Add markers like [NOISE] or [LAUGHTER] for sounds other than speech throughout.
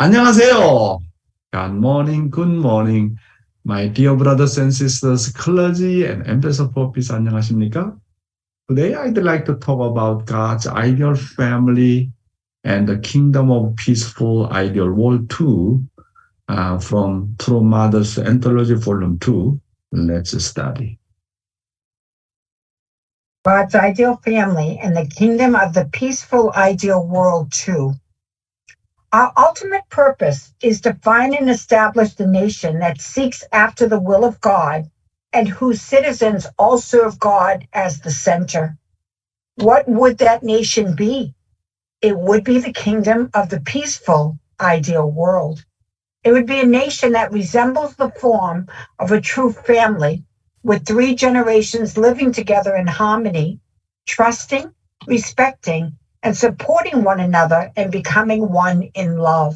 안녕하세요. Good morning, good morning. My dear brothers and sisters, clergy and ambassador for peace, 안녕하십니까? Today I'd like to talk about God's ideal family and the kingdom of peaceful ideal world 2 uh, from True Mother's Anthology Volume 2. Let's study. God's ideal family and the kingdom of the peaceful ideal world too. our ultimate purpose is to find and establish the nation that seeks after the will of God and whose citizens all serve God as the center. What would that nation be? It would be the kingdom of the peaceful ideal world. It would be a nation that resembles the form of a true family with three generations living together in harmony, trusting, respecting, and supporting one another and becoming one in love.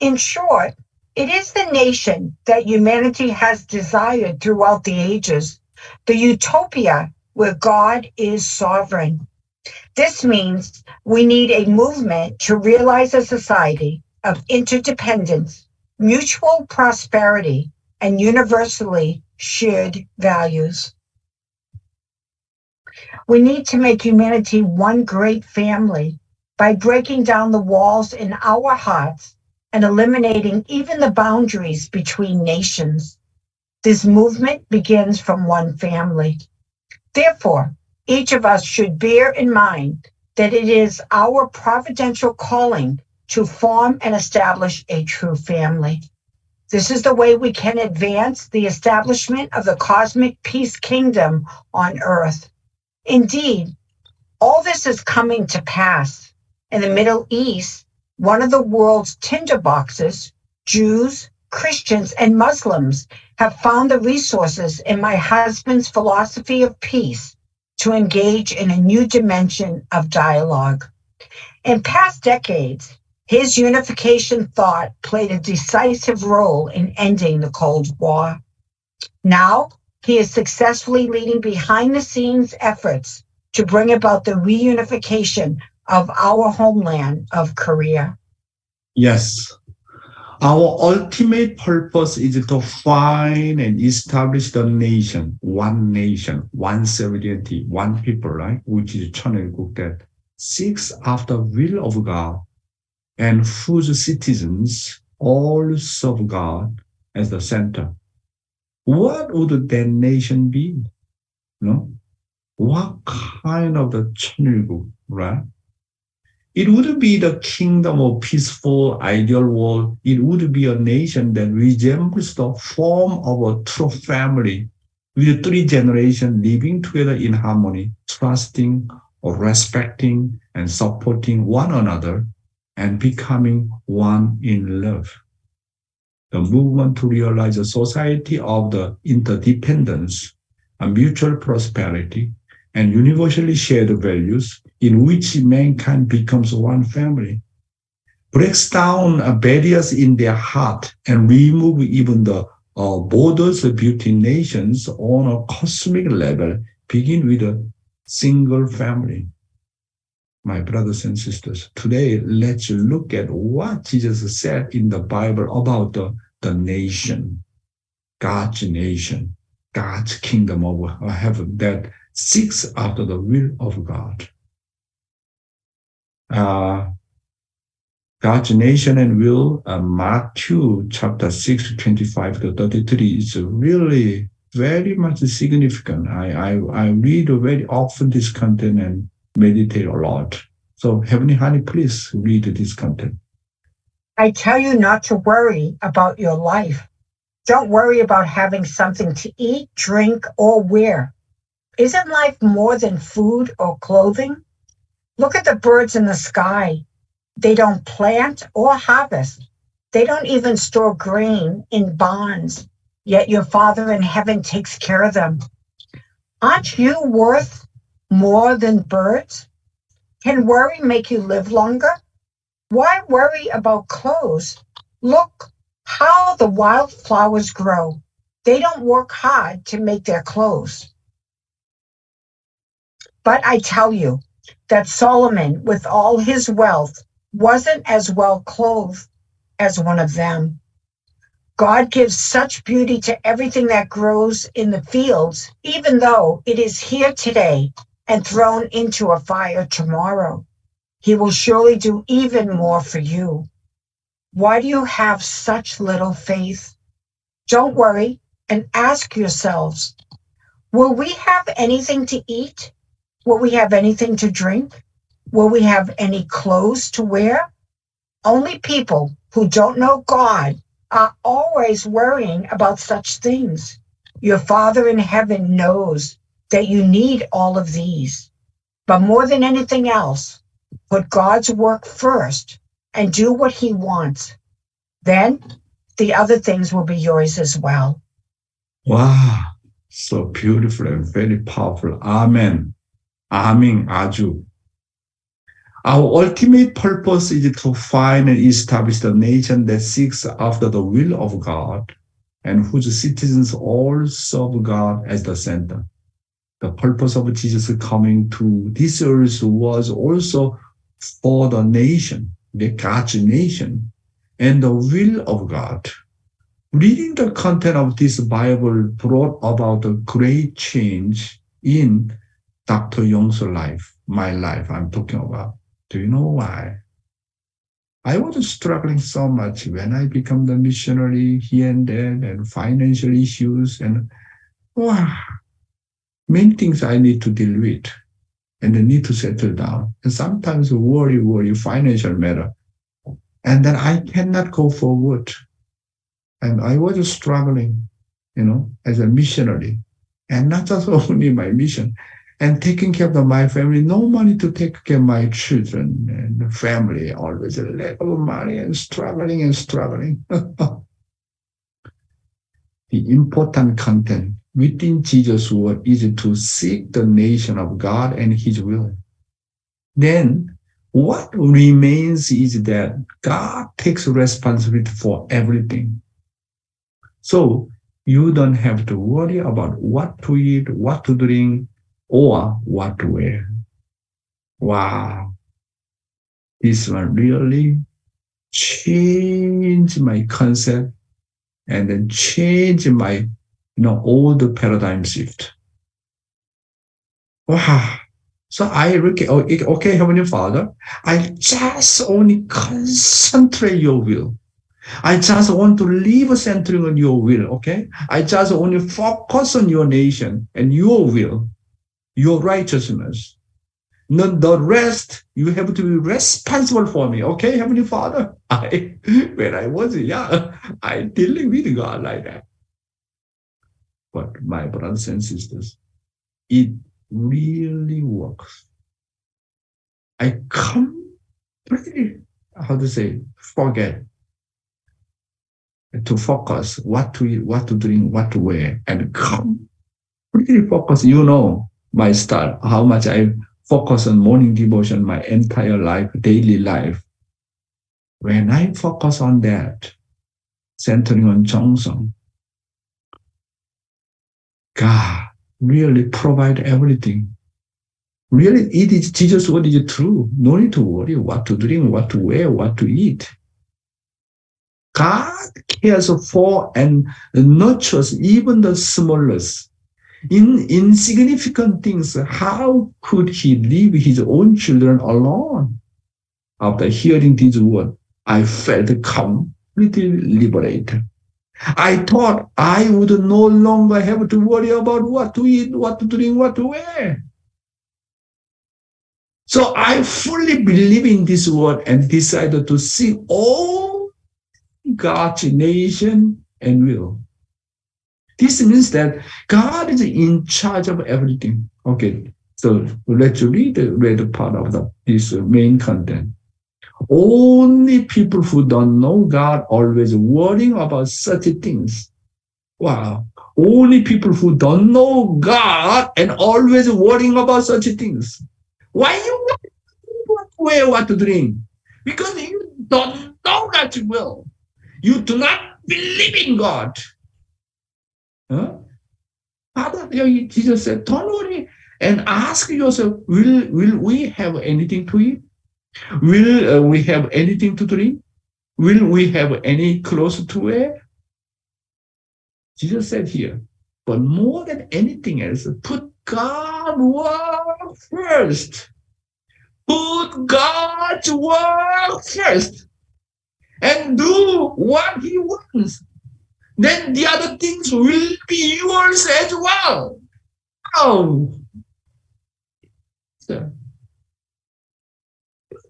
In short, it is the nation that humanity has desired throughout the ages, the utopia where God is sovereign. This means we need a movement to realize a society of interdependence, mutual prosperity, and universally shared values. We need to make humanity one great family by breaking down the walls in our hearts and eliminating even the boundaries between nations. This movement begins from one family. Therefore, each of us should bear in mind that it is our providential calling to form and establish a true family. This is the way we can advance the establishment of the cosmic peace kingdom on earth. Indeed, all this is coming to pass. In the Middle East, one of the world's tinderboxes, Jews, Christians, and Muslims have found the resources in my husband's philosophy of peace to engage in a new dimension of dialogue. In past decades, his unification thought played a decisive role in ending the Cold War. Now, he is successfully leading behind the scenes efforts to bring about the reunification of our homeland of Korea. Yes. Our ultimate purpose is to find and establish the nation, one nation, one sovereignty, one people, right? Which is 천일국 that seeks after will of God and whose citizens all serve God as the center. what would that nation be? No, what kind of the Cheonilguk, right? It would be the kingdom of peaceful ideal world. It would be a nation that resembles the form of a true family with three generations living together in harmony, trusting or respecting and supporting one another and becoming one in love. The movement to realize a society of the interdependence, a mutual prosperity, and universally shared values in which mankind becomes one family, breaks down barriers in their heart and remove even the uh, borders between nations on a cosmic level, begin with a single family. My brothers and sisters, today let's look at what Jesus said in the Bible about the, the nation, God's nation, God's kingdom of heaven that seeks after the will of God. Uh, God's nation and will, uh, two chapter 6, 25 to 33 is really very much significant. I, I, I read very often this content and meditate a lot. So Heavenly Honey, please read this content. I tell you not to worry about your life. Don't worry about having something to eat, drink, or wear. Isn't life more than food or clothing? Look at the birds in the sky. They don't plant or harvest. They don't even store grain in barns, yet your Father in heaven takes care of them. Aren't you worth more than birds? Can worry make you live longer? Why worry about clothes? Look how the wildflowers grow. They don't work hard to make their clothes. But I tell you that Solomon, with all his wealth, wasn't as well clothed as one of them. God gives such beauty to everything that grows in the fields, even though it is here today and thrown into a fire tomorrow. He will surely do even more for you. Why do you have such little faith? Don't worry and ask yourselves, will we have anything to eat? Will we have anything to drink? Will we have any clothes to wear? Only people who don't know God are always worrying about such things. Your Father in heaven knows that you need all of these. But more than anything else, put God's work first and do what he wants. Then the other things will be yours as well. Wow, so beautiful and very powerful. Amen. Amen. 아주. Our ultimate purpose is to find and establish the nation that seeks after the will of God and whose citizens all serve God as the center. The purpose of Jesus coming to this earth was also for the nation, the God's nation, and the will of God. Reading the content of this Bible brought about a great change in Dr. Young's life, my life I'm talking about. Do you know why? I was struggling so much when I become the missionary here and there and financial issues and wow, many things I need to deal with and I need to settle down. And sometimes worry, worry, financial matter. And then I cannot go forward. And I was struggling, you know, as a missionary. And not just [LAUGHS] only my mission, and taking care of my family, no money to take care of my children and family, always a of money and struggling and struggling. [LAUGHS] the important content within Jesus' word is to seek the nation of God and his will. Then what remains is that God takes responsibility for everything. So you don't have to worry about what to eat, what to drink, or what to wear. Wow. This one really changed my concept and then changed my, know, all the paradigm shift. Wow. So I oh, okay, okay, Heavenly Father, I just only concentrate your will. I just want to live centering on your will, okay? I just only focus on your nation and your will your righteousness. Not the rest, you have to be responsible for me. Okay, Heavenly Father? [LAUGHS] I when I was young, I dealing with God like that. But my brothers and sisters, it really works. I completely, how to say, forget to focus what to eat, what to drink, what to wear, and completely focus. You know, my style, how much I focus on morning devotion my entire life, daily life. When I focus on that, centering on Cheongsong, God really provide everything. Really, it is Jesus' word is true. No need to worry what to drink, what to wear, what to eat. God cares for and nurtures even the smallest in insignificant things, how could he leave his own children alone? After hearing this word, I felt completely liberated. I thought I would no longer have to worry about what to eat, what to drink, what to wear. So I fully believe in this word and decided to see all God's nation and will. This means that God is in charge of everything. Okay, so let's read the read part of the, this main content. Only people who don't know God always worrying about such things. Wow. Only people who don't know God and always worrying about such things. Why you want to wear what to drink? Because you don't know God's will. You do not believe in God. Huh? Father, Jesus said, don't worry and ask yourself, will, will we have anything to eat? Will uh, we have anything to drink? will we have any closer to wear? Jesus said here, but more than anything else, put God work first. Put God's work first and do what He wants. Then the other things will be yours as well. Oh. So,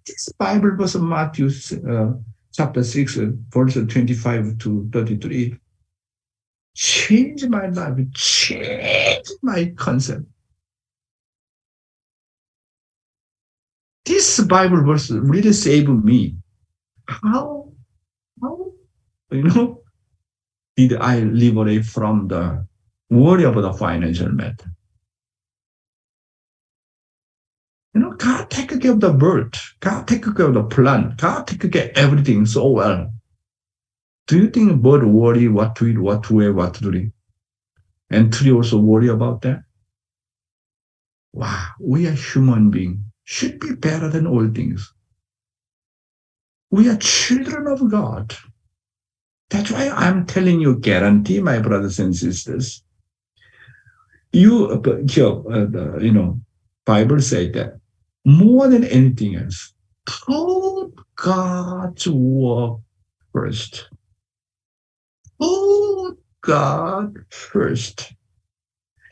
this Bible verse Matthew uh, chapter 6, uh, verse 25 to 33 changed my life, changed my concept. This Bible verse really saved me. How, how, you know, did I liberate from the worry about the financial matter? You know, God take care of the bird. God take care of the plant. God take care of everything so well. Do you think bird worry what to eat, what to wear, what to drink? And tree also worry about that? Wow, we are human beings. Should be better than all things. We are children of God. That's why I'm telling you, guarantee, my brothers and sisters. You, uh, you know, Bible say that more than anything else, put God's work first. Put God first.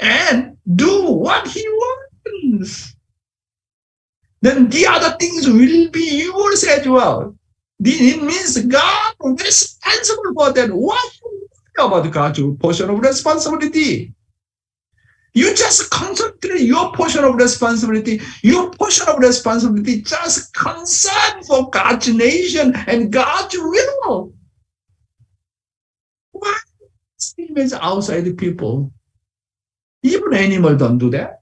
And do what He wants. Then the other things will be yours as well. It means God is responsible for that. What about God's portion of responsibility? You just concentrate your portion of responsibility. Your portion of responsibility just concern for God's nation and God's will. Why? As outside people. Even animal don't do that.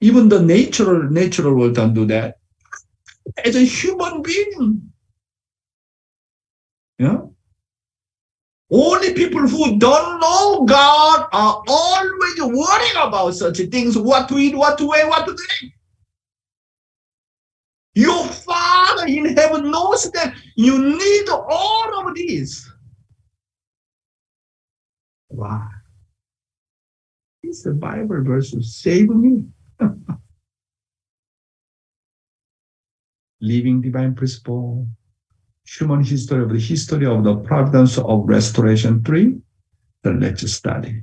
Even the natural natural world don't do that. As a human being. Yeah. Only people who don't know God are always worrying about such things, what to eat, what to wear, what to drink. Your Father in heaven knows that you need all of these. Why? It's the Bible verse to save me. [LAUGHS] Living divine principle human history of the history of the providence of restoration three, the let's study.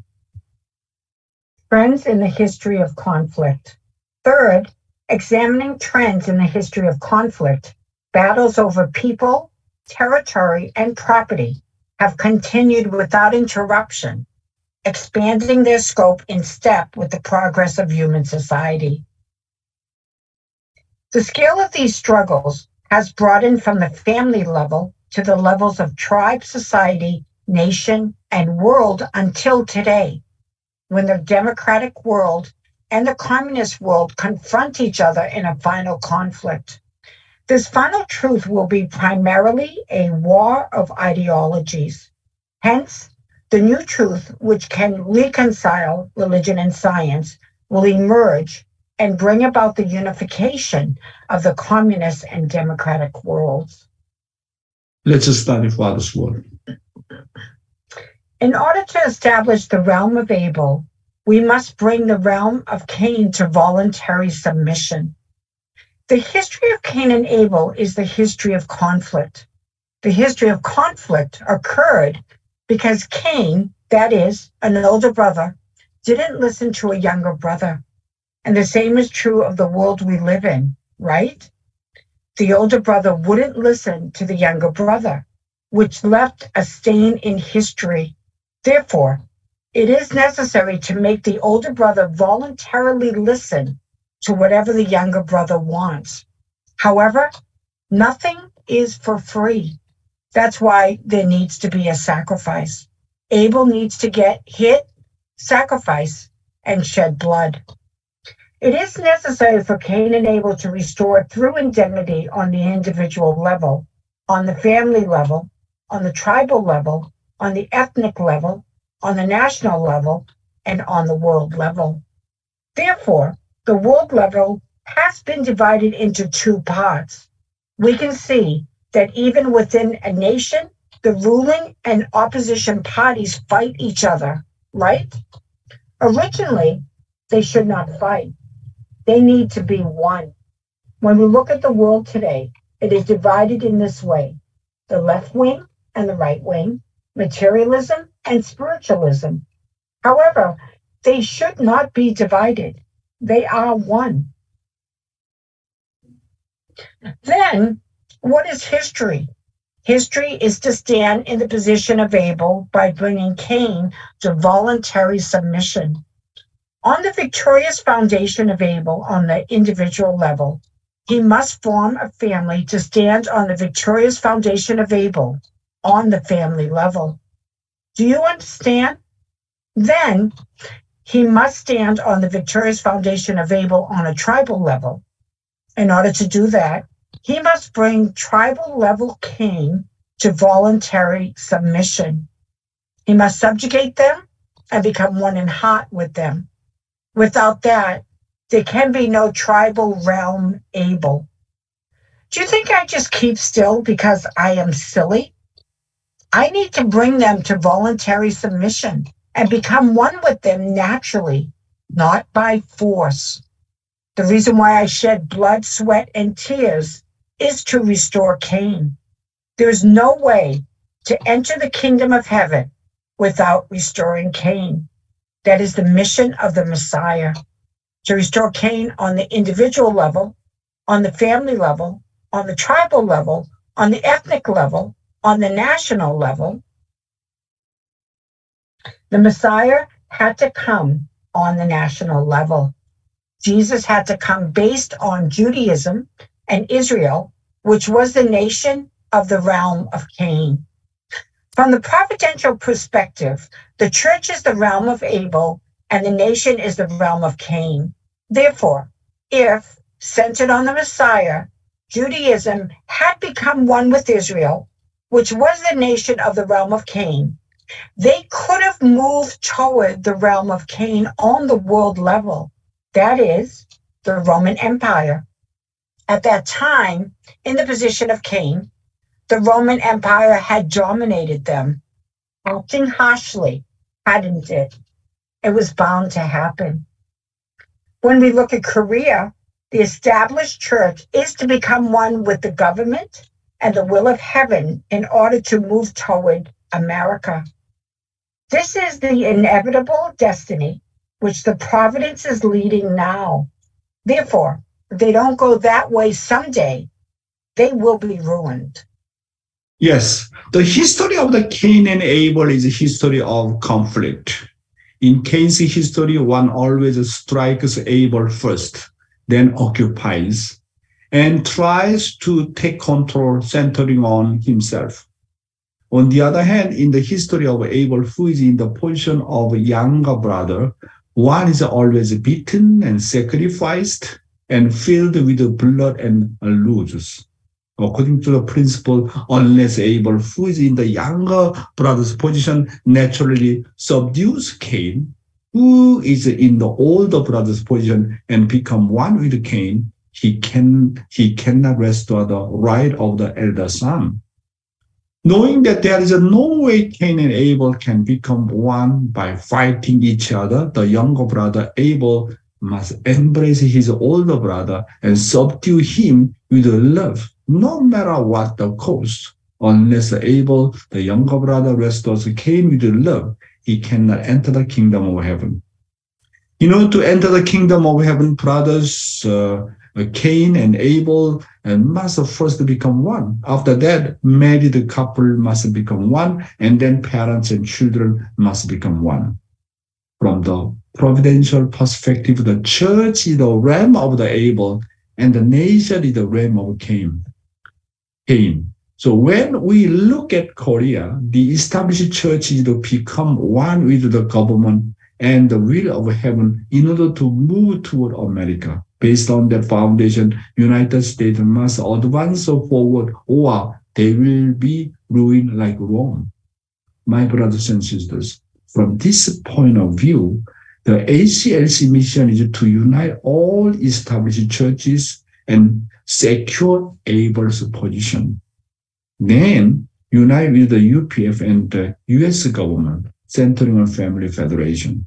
Trends in the history of conflict. Third, examining trends in the history of conflict, battles over people, territory, and property have continued without interruption, expanding their scope in step with the progress of human society. The scale of these struggles has broadened from the family level to the levels of tribe, society, nation, and world until today, when the democratic world and the communist world confront each other in a final conflict. This final truth will be primarily a war of ideologies. Hence, the new truth, which can reconcile religion and science, will emerge and bring about the unification of the communist and democratic worlds. Let's study Father's word. In order to establish the realm of Abel, we must bring the realm of Cain to voluntary submission. The history of Cain and Abel is the history of conflict. The history of conflict occurred because Cain, that is, an older brother, didn't listen to a younger brother. And the same is true of the world we live in, right? The older brother wouldn't listen to the younger brother, which left a stain in history. Therefore, it is necessary to make the older brother voluntarily listen to whatever the younger brother wants. However, nothing is for free. That's why there needs to be a sacrifice. Abel needs to get hit, sacrifice, and shed blood. It is necessary for Cain and Abel to restore through indemnity on the individual level, on the family level, on the tribal level, on the ethnic level, on the national level, and on the world level. Therefore, the world level has been divided into two parts. We can see that even within a nation, the ruling and opposition parties fight each other, right? Originally, they should not fight. They need to be one. When we look at the world today, it is divided in this way the left wing and the right wing, materialism and spiritualism. However, they should not be divided. They are one. Then, what is history? History is to stand in the position of Abel by bringing Cain to voluntary submission. On the victorious foundation of Abel on the individual level, he must form a family to stand on the victorious foundation of Abel on the family level. Do you understand? Then he must stand on the victorious foundation of Abel on a tribal level. In order to do that, he must bring tribal level Cain to voluntary submission. He must subjugate them and become one in heart with them. Without that, there can be no tribal realm Abel. Do you think I just keep still because I am silly? I need to bring them to voluntary submission and become one with them naturally, not by force. The reason why I shed blood, sweat, and tears is to restore Cain. There's no way to enter the kingdom of heaven without restoring Cain. That is the mission of the Messiah to restore Cain on the individual level, on the family level, on the tribal level, on the ethnic level, on the national level. The Messiah had to come on the national level. Jesus had to come based on Judaism and Israel, which was the nation of the realm of Cain. From the providential perspective, the church is the realm of Abel and the nation is the realm of Cain. Therefore, if centered on the Messiah, Judaism had become one with Israel, which was the nation of the realm of Cain, they could have moved toward the realm of Cain on the world level, that is, the Roman Empire. At that time, in the position of Cain, the Roman Empire had dominated them, acting harshly, hadn't it? It was bound to happen. When we look at Korea, the established church is to become one with the government and the will of heaven in order to move toward America. This is the inevitable destiny which the providence is leading now. Therefore, if they don't go that way someday, they will be ruined. Yes, the history of the Cain and Abel is a history of conflict. In Cain's history, one always strikes Abel first, then occupies, and tries to take control centering on himself. On the other hand, in the history of Abel, who is in the position of younger brother, one is always beaten and sacrificed and filled with blood and loses according to the principle, unless Abel, who is in the younger brother's position, naturally subdues Cain, who is in the older brother's position and become one with Cain, he can he cannot restore the right of the elder son. Knowing that there is no way Cain and Abel can become one by fighting each other, the younger brother Abel must embrace his older brother and subdue him with love no matter what the cost, unless Abel, the younger brother, restores Cain with love, he cannot enter the kingdom of heaven. You know, to enter the kingdom of heaven, brothers, uh, Cain and Abel and must first become one. After that, married couple must become one, and then parents and children must become one. From the providential perspective, the church is the realm of the Abel, and the nation is the realm of Cain. So when we look at Korea, the established church is to become one with the government and the will of heaven in order to move toward America. Based on that foundation, United States must advance forward or they will be ruined like Rome. My brothers and sisters, from this point of view, the ACLC mission is to unite all established churches and secure Abel's position. Then unite with the UPF and the US government, centering on family federation.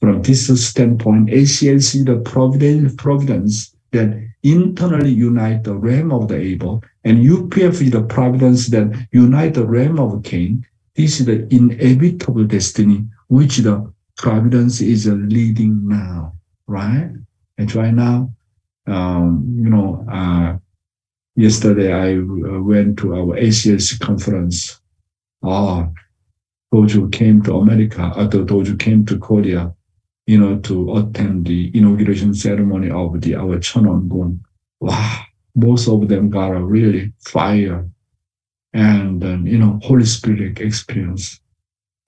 From this standpoint, ACLC, the providence, providence that internally unite the realm of the Abel, and UPF is the providence that unite the realm of Cain. This is the inevitable destiny which the providence is leading now, right? And right now, um, you know, uh, yesterday I uh, went to our ACLC conference. Ah, those who came to America, uh, those who came to Korea, you know, to attend the inauguration ceremony of the our Cheonwon Wow, most of them got a really fire and um, you know Holy Spirit experience.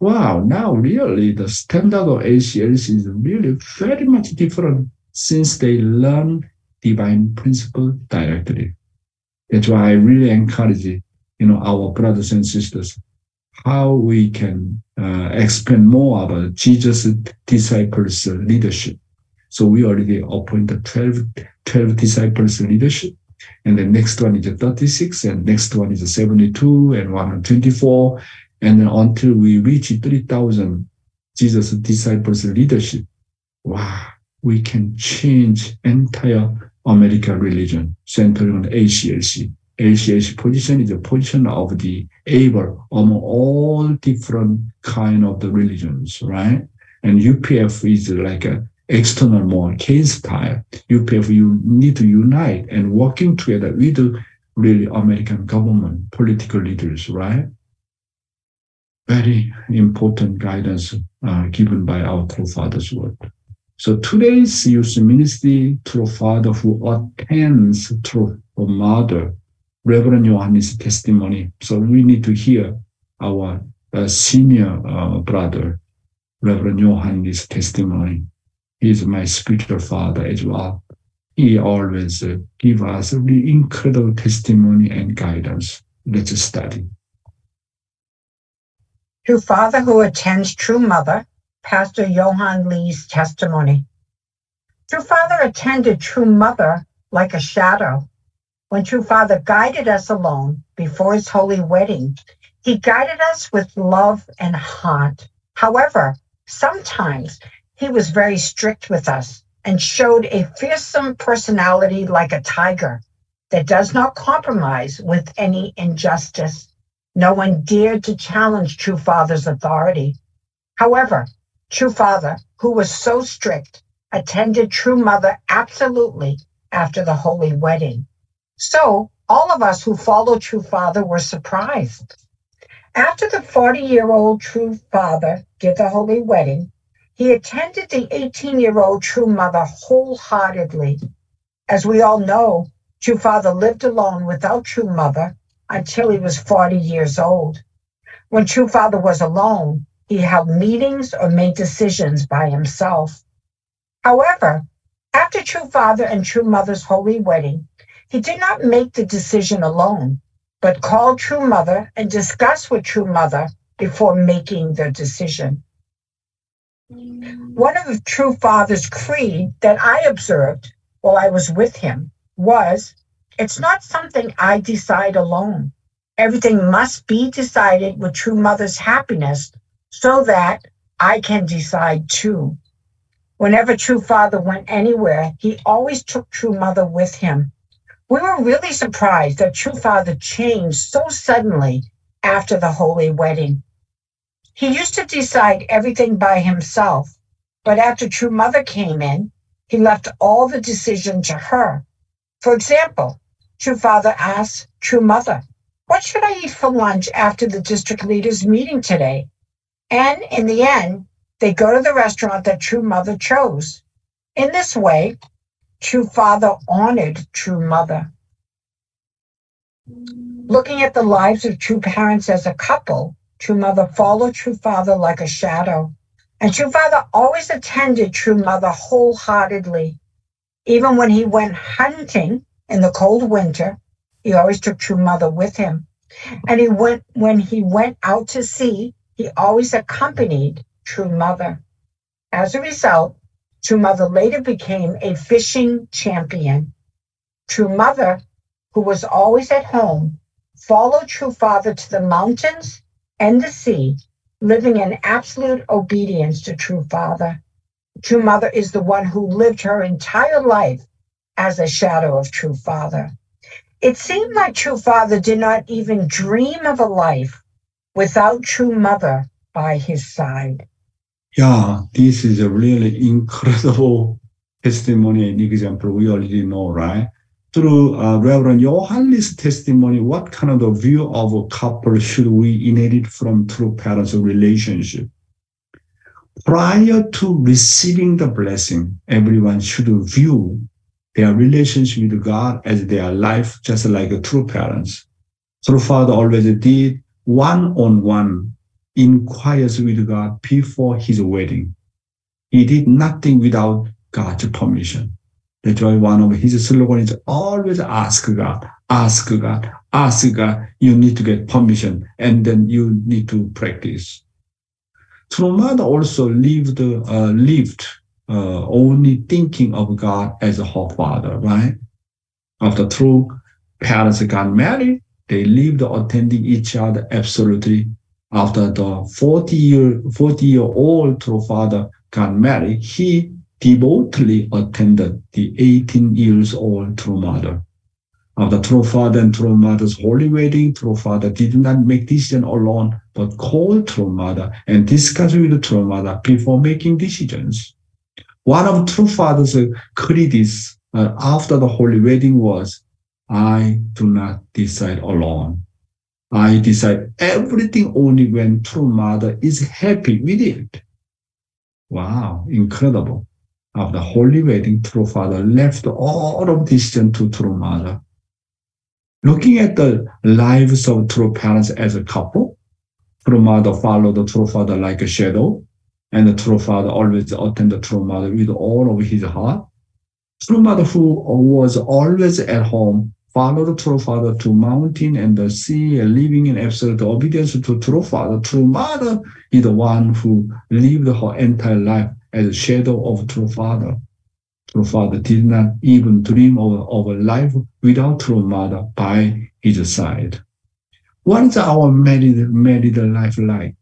Wow, now really the standard of ACLC is really very much different since they learn divine principle directly. That's why I really encourage you know our brothers and sisters how we can uh, explain more about Jesus' disciples' leadership. So we already appointed 12, 12 disciples leadership. And the next one is 36, and next one is 72 and 124. And then until we reach 3,000 Jesus' disciples leadership, wow, we can change entire American religion centering on ACLC. ACLC position is a position of the Abel among all different kind of the religions, right? And UPF is like a external more case style. UPF, you need to unite and working together with the really American government, political leaders, right? Very important guidance uh, given by our True Father's word. So today's youth ministry True Father who attends True Mother Reverend Yohan Lee's testimony. So we need to hear our uh, senior uh, brother, Reverend Yohan Lee's testimony. He is my spiritual father as well. He always uh, give us really incredible testimony and guidance. Let's study. To Father who attends True Mother, Pastor Yohan Lee's testimony. True Father attended True Mother like a shadow when True Father guided us alone before his holy wedding, he guided us with love and heart. However, sometimes he was very strict with us and showed a fearsome personality like a tiger that does not compromise with any injustice. No one dared to challenge True Father's authority. However, True Father, who was so strict, attended True Mother absolutely after the holy wedding. So all of us who follow True Father were surprised. After the 40 year old True Father did the holy wedding, he attended the 18 year old True Mother wholeheartedly. As we all know, True Father lived alone without True Mother until he was 40 years old. When True Father was alone, he held meetings or made decisions by himself. However, after True Father and True Mother's holy wedding, he did not make the decision alone, but called True Mother and discussed with True Mother before making the decision. One of True Father's creed that I observed while I was with him was it's not something I decide alone. Everything must be decided with True Mother's happiness so that I can decide too. Whenever True Father went anywhere, he always took True Mother with him we were really surprised that True Father changed so suddenly after the holy wedding. He used to decide everything by himself, but after True Mother came in, he left all the decision to her. For example, True Father asked True Mother, What should I eat for lunch after the district leaders meeting today? And in the end, they go to the restaurant that True Mother chose. In this way, True Father honored True Mother. Looking at the lives of true parents as a couple, True Mother followed True Father like a shadow. And True Father always attended True Mother wholeheartedly. Even when he went hunting in the cold winter, he always took True Mother with him. And he went when he went out to sea, he always accompanied True Mother. As a result, True Mother later became a fishing champion. True Mother, who was always at home, followed true father to the mountains and the sea, living in absolute obedience to true father. True mother is the one who lived her entire life as a shadow of true father. It seemed like true father did not even dream of a life without true mother by his side. Yeah, this is a really incredible testimony and example we already know, right? Through uh, Reverend Yohan Lee's testimony, what kind of view of a couple should we inherit from true parents relationship? Prior to receiving the blessing, everyone should view their relationship with God as their life, just like a true parents. True father always did one-on-one inquires with God before his wedding. He did nothing without God's permission. That's why one of his slogans is always ask God, ask God, ask God. You need to get permission and then you need to practice. Mother also lived, uh, lived uh, only thinking of God as her father, right? After true parents got married, they lived attending each other absolutely. After the 40 year, 40 year old true father got married, he devotedly attended the 18 years old true mother. After true father and true mother's holy wedding, true father did not make decision alone, but called true mother and discussed with the true mother before making decisions. One of true father's credits uh, after the holy wedding was, I do not decide alone. I decide everything only when true mother is happy with it. Wow, incredible. After holy wedding, true father left all of decision to true mother. Looking at the lives of true parents as a couple, true mother followed the true father like a shadow, and the true father always attended true mother with all of his heart. True mother who was always at home followed the true father to mountain and the sea and living in absolute obedience to true father. True mother is the one who lived her entire life as a shadow of true father. True father did not even dream of, of a life without true mother by his side. What is our married, married life like?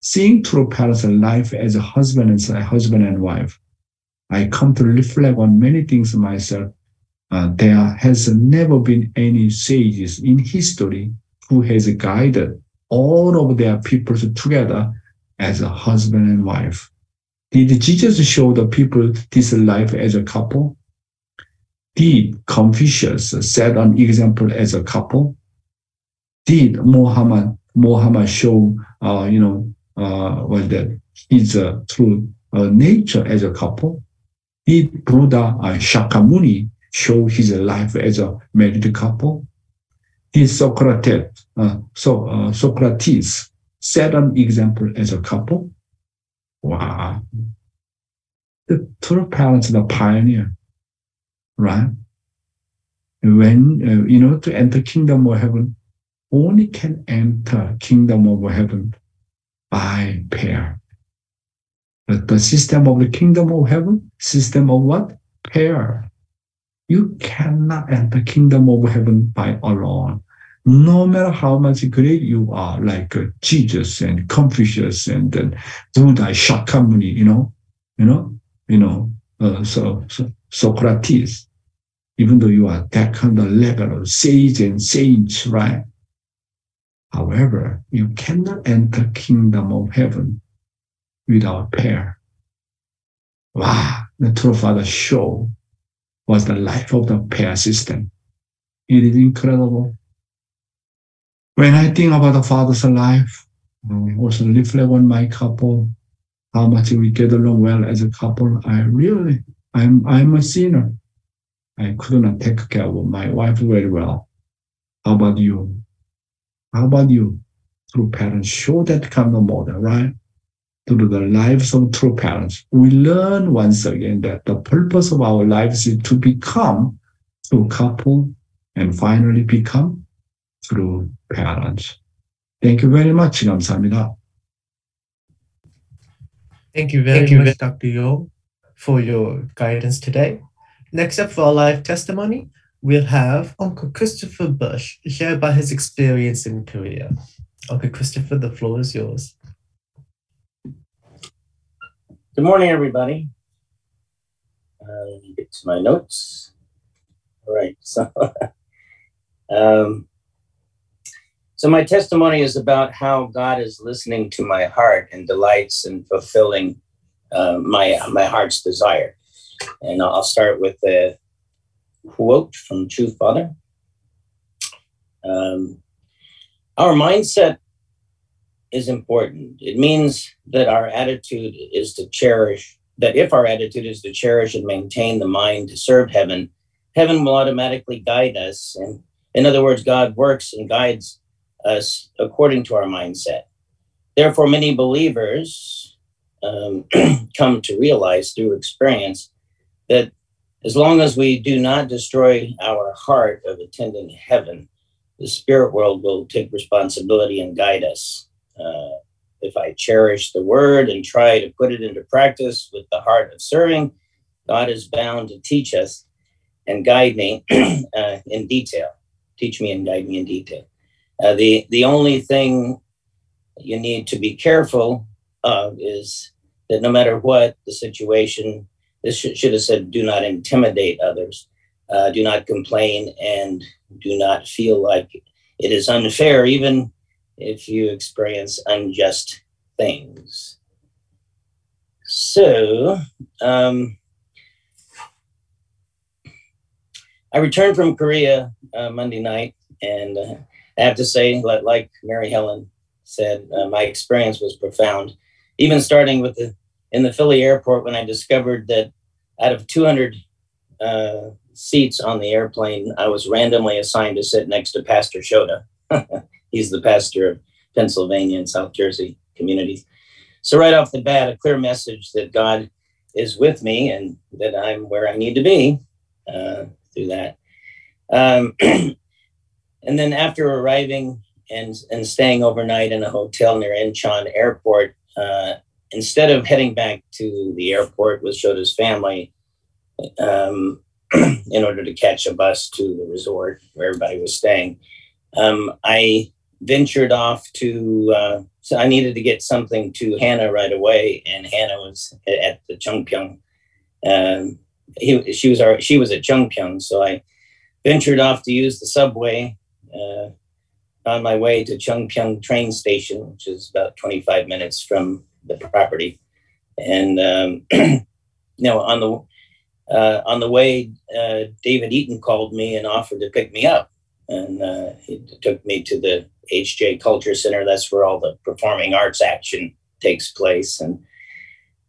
Seeing true parents' life as a husband and husband and wife, I come to reflect on many things myself. Uh, there has never been any sages in history who has guided all of their people together as a husband and wife. Did Jesus show the people this life as a couple? Did Confucius set an example as a couple? Did Muhammad Muhammad show uh, you know uh, was that his uh, true uh, nature as a couple. Did Buddha uh, Shakyamuni show his life as a married couple? Did Socrates, uh, so, uh, Socrates set an example as a couple? Wow. The true parents are the pioneer, right? When, uh, you know, to enter kingdom of heaven, only can enter kingdom of heaven by pair. But the system of the kingdom of heaven, system of what? Pair. You cannot enter kingdom of heaven by alone. No matter how much great you are, like uh, Jesus and Confucius and uh, Buddha, Shakyamuni, you know, you know, you know, uh, so, so Socrates, even though you are that kind of level of sage and saints, right? However, you cannot enter kingdom of heaven without pair. Wow, the true father show was the life of the pair system. It is incredible. When I think about the father's life, I also reflect on my couple, how much we get along well as a couple. I really, I'm, I'm a sinner. I could not take care of my wife very well. How about you? How about you? True parents show that kind of model, right? Through the lives of true parents, we learn once again that the purpose of our lives is to become true couple and finally become true parents. Thank you very much. 감사합니다. Thank you very Thank much, you. Dr. Yo, for your guidance today. Next up for our live testimony, we'll have Uncle Christopher Bush share about his experience in Korea. Uncle Christopher, the floor is yours. Good morning, everybody. Uh, let me get to my notes. All right, [LAUGHS] so um, so my testimony is about how God is listening to my heart and delights in fulfilling uh, my my heart's desire. And I'll start with a quote from True Father. Um, our mindset is important. It means that our attitude is to cherish, that if our attitude is to cherish and maintain the mind to serve heaven, heaven will automatically guide us. And in other words, God works and guides us according to our mindset. Therefore, many believers um, [CLEARS THROAT] come to realize through experience that as long as we do not destroy our heart of attending heaven, the spirit world will take responsibility and guide us. Uh, if I cherish the word and try to put it into practice with the heart of serving, God is bound to teach us and guide me [CLEARS THROAT] uh, in detail. Teach me and guide me in detail. Uh, the the only thing you need to be careful of is that no matter what the situation, this should, should have said, do not intimidate others, uh, do not complain, and do not feel like it is unfair, even if you experience unjust things. So, um, I returned from Korea uh, Monday night, and uh, I have to say, like Mary Helen said, uh, my experience was profound. Even starting with the in the Philly airport when I discovered that out of 200 uh, seats on the airplane, I was randomly assigned to sit next to Pastor Shoda. [LAUGHS] He's the pastor of Pennsylvania and South Jersey communities. So right off the bat, a clear message that God is with me and that I'm where I need to be uh, through that. Um, [CLEARS THROAT] And then after arriving and, and staying overnight in a hotel near Incheon Airport, uh, instead of heading back to the airport with Shoda's family um, [CLEARS THROAT] in order to catch a bus to the resort where everybody was staying, um, I ventured off to. Uh, so I needed to get something to Hannah right away, and Hannah was at the Chungpyeong. Um, he, she was our, she was at Chungpyeong, so I ventured off to use the subway uh, on my way to Chungpyeong train station, which is about 25 minutes from the property. And um, [CLEARS THROAT] you know, on the uh, on the way, uh, David Eaton called me and offered to pick me up, and uh, he took me to the HJ Culture Center. That's where all the performing arts action takes place, and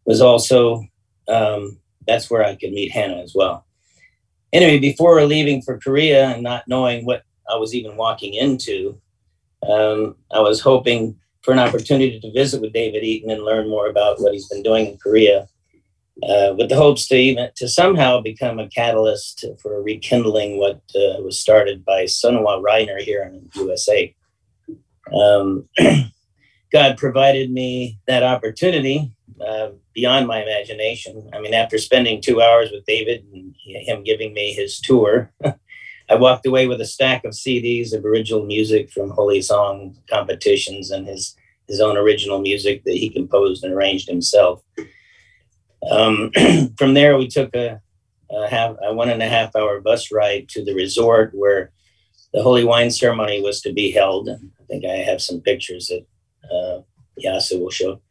was also um, that's where I could meet Hannah as well. Anyway, before leaving for Korea and not knowing what I was even walking into. Um, I was hoping for an opportunity to visit with David Eaton and learn more about what he's been doing in Korea, uh, with the hopes to even to somehow become a catalyst for rekindling what uh, was started by Sunwa Reiner here in the USA. Um, [CLEARS THROAT] God provided me that opportunity uh, beyond my imagination. I mean, after spending two hours with David and him giving me his tour, [LAUGHS] I walked away with a stack of CDs of original music from Holy Song competitions and his his own original music that he composed and arranged himself. Um, [CLEARS THROAT] from there, we took a, a, half, a one and a half hour bus ride to the resort where the holy wine ceremony was to be held. And I think I have some pictures that uh, Yasa will show.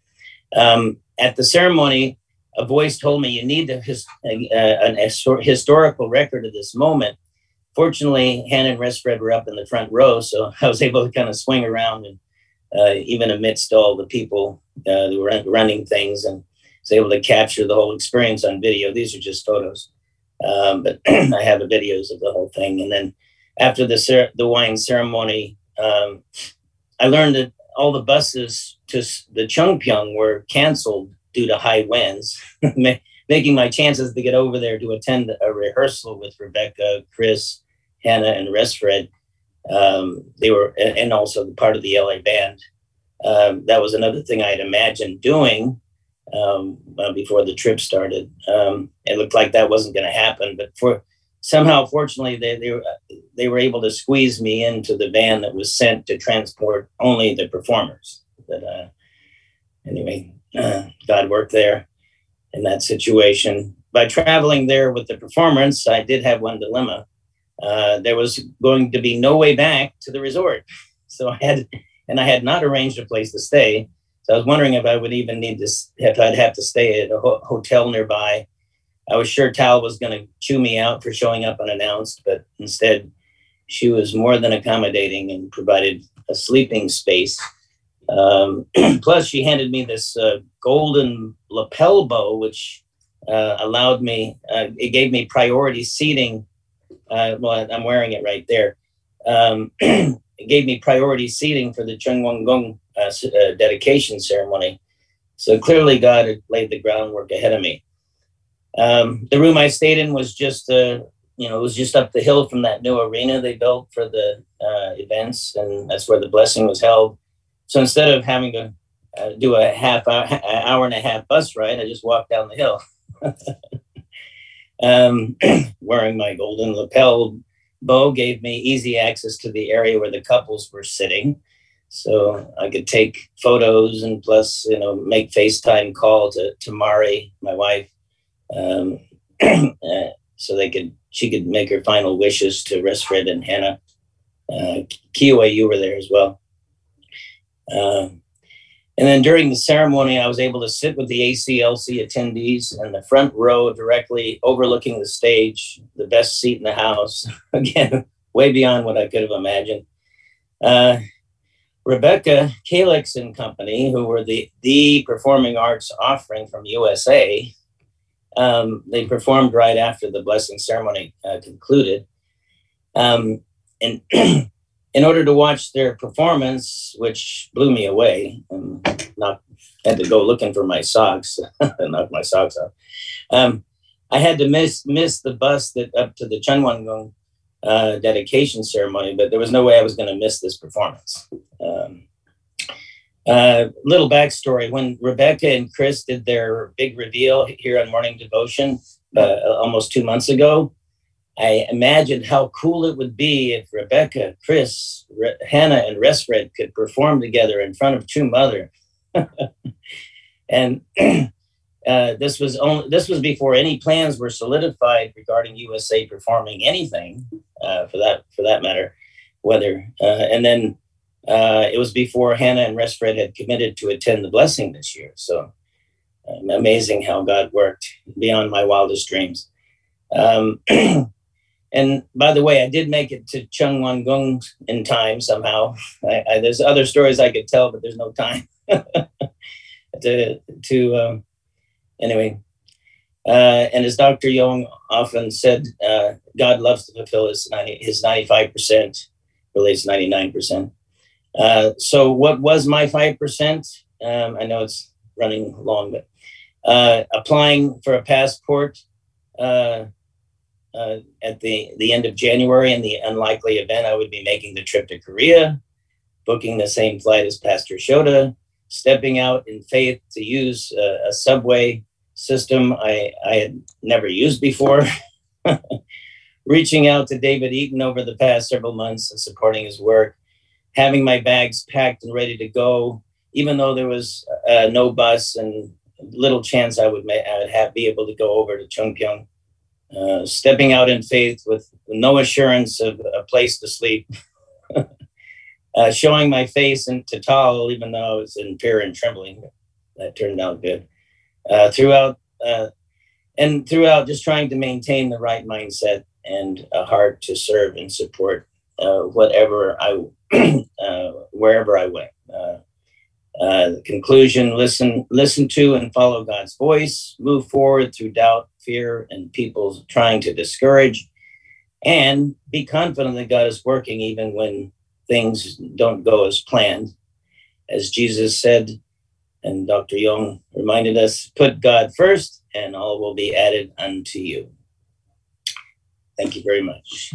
Um, at the ceremony, a voice told me, "You need a, uh, an historical record of this moment." fortunately, Hannah and Resfred were up in the front row, so [LAUGHS] I was able to kind of swing around and uh, even amidst all the people uh, were running things and was able to capture the whole experience on video. These are just photos, um, but [CLEARS THROAT] I have the videos of the whole thing. And then after the cer- the wine ceremony, um, I learned that all the buses to the Chungpyeong were canceled due to high winds, [LAUGHS] making my chances to get over there to attend a rehearsal with Rebecca, Chris, Hannah, and Resfred. Um, they were, and also part of the LA band. Um, that was another thing I had imagined doing um, before the trip started. Um, it looked like that wasn't going to happen, but for somehow, fortunately, they, they, were, they were able to squeeze me into the van that was sent to transport only the performers. But uh, anyway, uh, God worked there in that situation. By traveling there with the performance, I did have one dilemma. Uh, there was going to be no way back to the resort. [LAUGHS] So I had, and I had not arranged a place to stay. So I was wondering if I would even need to, if I'd have to stay at a ho- hotel nearby. I was sure Tal was going to chew me out for showing up unannounced, but instead, she was more than accommodating and provided a sleeping space. Um, [CLEARS THROAT] plus, she handed me this uh, golden lapel bow, which uh, allowed me, uh, it gave me priority seating. Uh, well, I'm wearing it right there. Um, [CLEARS THROAT] it gave me priority seating for the Cheon Won Gung uh, uh, dedication ceremony. So clearly, God had laid the groundwork ahead of me. Um, the room I stayed in was just, uh, you know, it was just up the hill from that new arena they built for the uh, events, and that's where the blessing was held. So instead of having to uh, do a half hour, hour and a half bus ride, I just walked down the hill, [LAUGHS] um, [CLEARS THROAT] wearing my golden lapel bow. Gave me easy access to the area where the couples were sitting so I could take photos and plus, you know, make FaceTime call to, to Mari, my wife, um, [CLEARS THROAT] uh, so they could she could make her final wishes to Resfred and Hannah. Uh, Kiowa, you were there as well. Uh, and then during the ceremony, I was able to sit with the ACLC attendees in the front row, directly overlooking the stage, the best seat in the house. [LAUGHS] Again, way beyond what I could have imagined. Uh, Rebecca Calix and Company, who were the, the performing arts offering from USA, um, they performed right after the blessing ceremony uh, concluded. Um, and [CLEARS THROAT] in order to watch their performance, which blew me away, and not had to go looking for my socks, [LAUGHS] knock my socks off. Um, I had to miss miss the bus that up to the Cheon Won Gung uh, dedication ceremony, but there was no way I was going to miss this performance. Um, uh, little backstory: when Rebecca and Chris did their big reveal here on Morning Devotion uh, almost two months ago, I imagined how cool it would be if Rebecca, Chris, Re- Hannah, and Resfred could perform together in front of True Mother. [LAUGHS] and [CLEARS THROAT] uh, this was only this was before any plans were solidified regarding USA performing anything uh, for that for that matter. Whether uh, and then uh, it was before Hannah and Resfred had committed to attend the blessing this year. So um, amazing how God worked beyond my wildest dreams. Um, [CLEARS THROAT] and by the way, I did make it to Cheon Won Gung in time somehow. I, I, there's other stories I could tell, but there's no time [LAUGHS] to to um, anyway. Uh, and as Dr. Young often said, uh, God loves to fulfill his 90, his 95%, relates 99%. Uh, so what was my 5%? Um, I know it's running long, but uh, applying for a passport uh, uh, at the, the end of January in the unlikely event I would be making the trip to Korea, booking the same flight as Pastor Shoda, stepping out in faith to use a subway system I, I had never used before. [LAUGHS] Reaching out to David Eaton over the past several months and supporting his work having my bags packed and ready to go, even though there was uh, no bus and little chance I would, I would have, be able to go over to Chungpyeong. Uh, stepping out in faith with no assurance of a place to sleep. [LAUGHS] uh, showing my face in Tatal, even though I was in fear and trembling. That turned out good. Uh, throughout, uh, and throughout, just trying to maintain the right mindset and a heart to serve and support uh, whatever I [CLEARS THROAT] uh, wherever I went. Uh, uh, conclusion: listen, listen to and follow God's voice. Move forward through doubt, fear, and people trying to discourage, and be confident that God is working even when things don't go as planned. As Jesus said, and Dr. Young reminded us, put God first, and all will be added unto you. Thank you very much.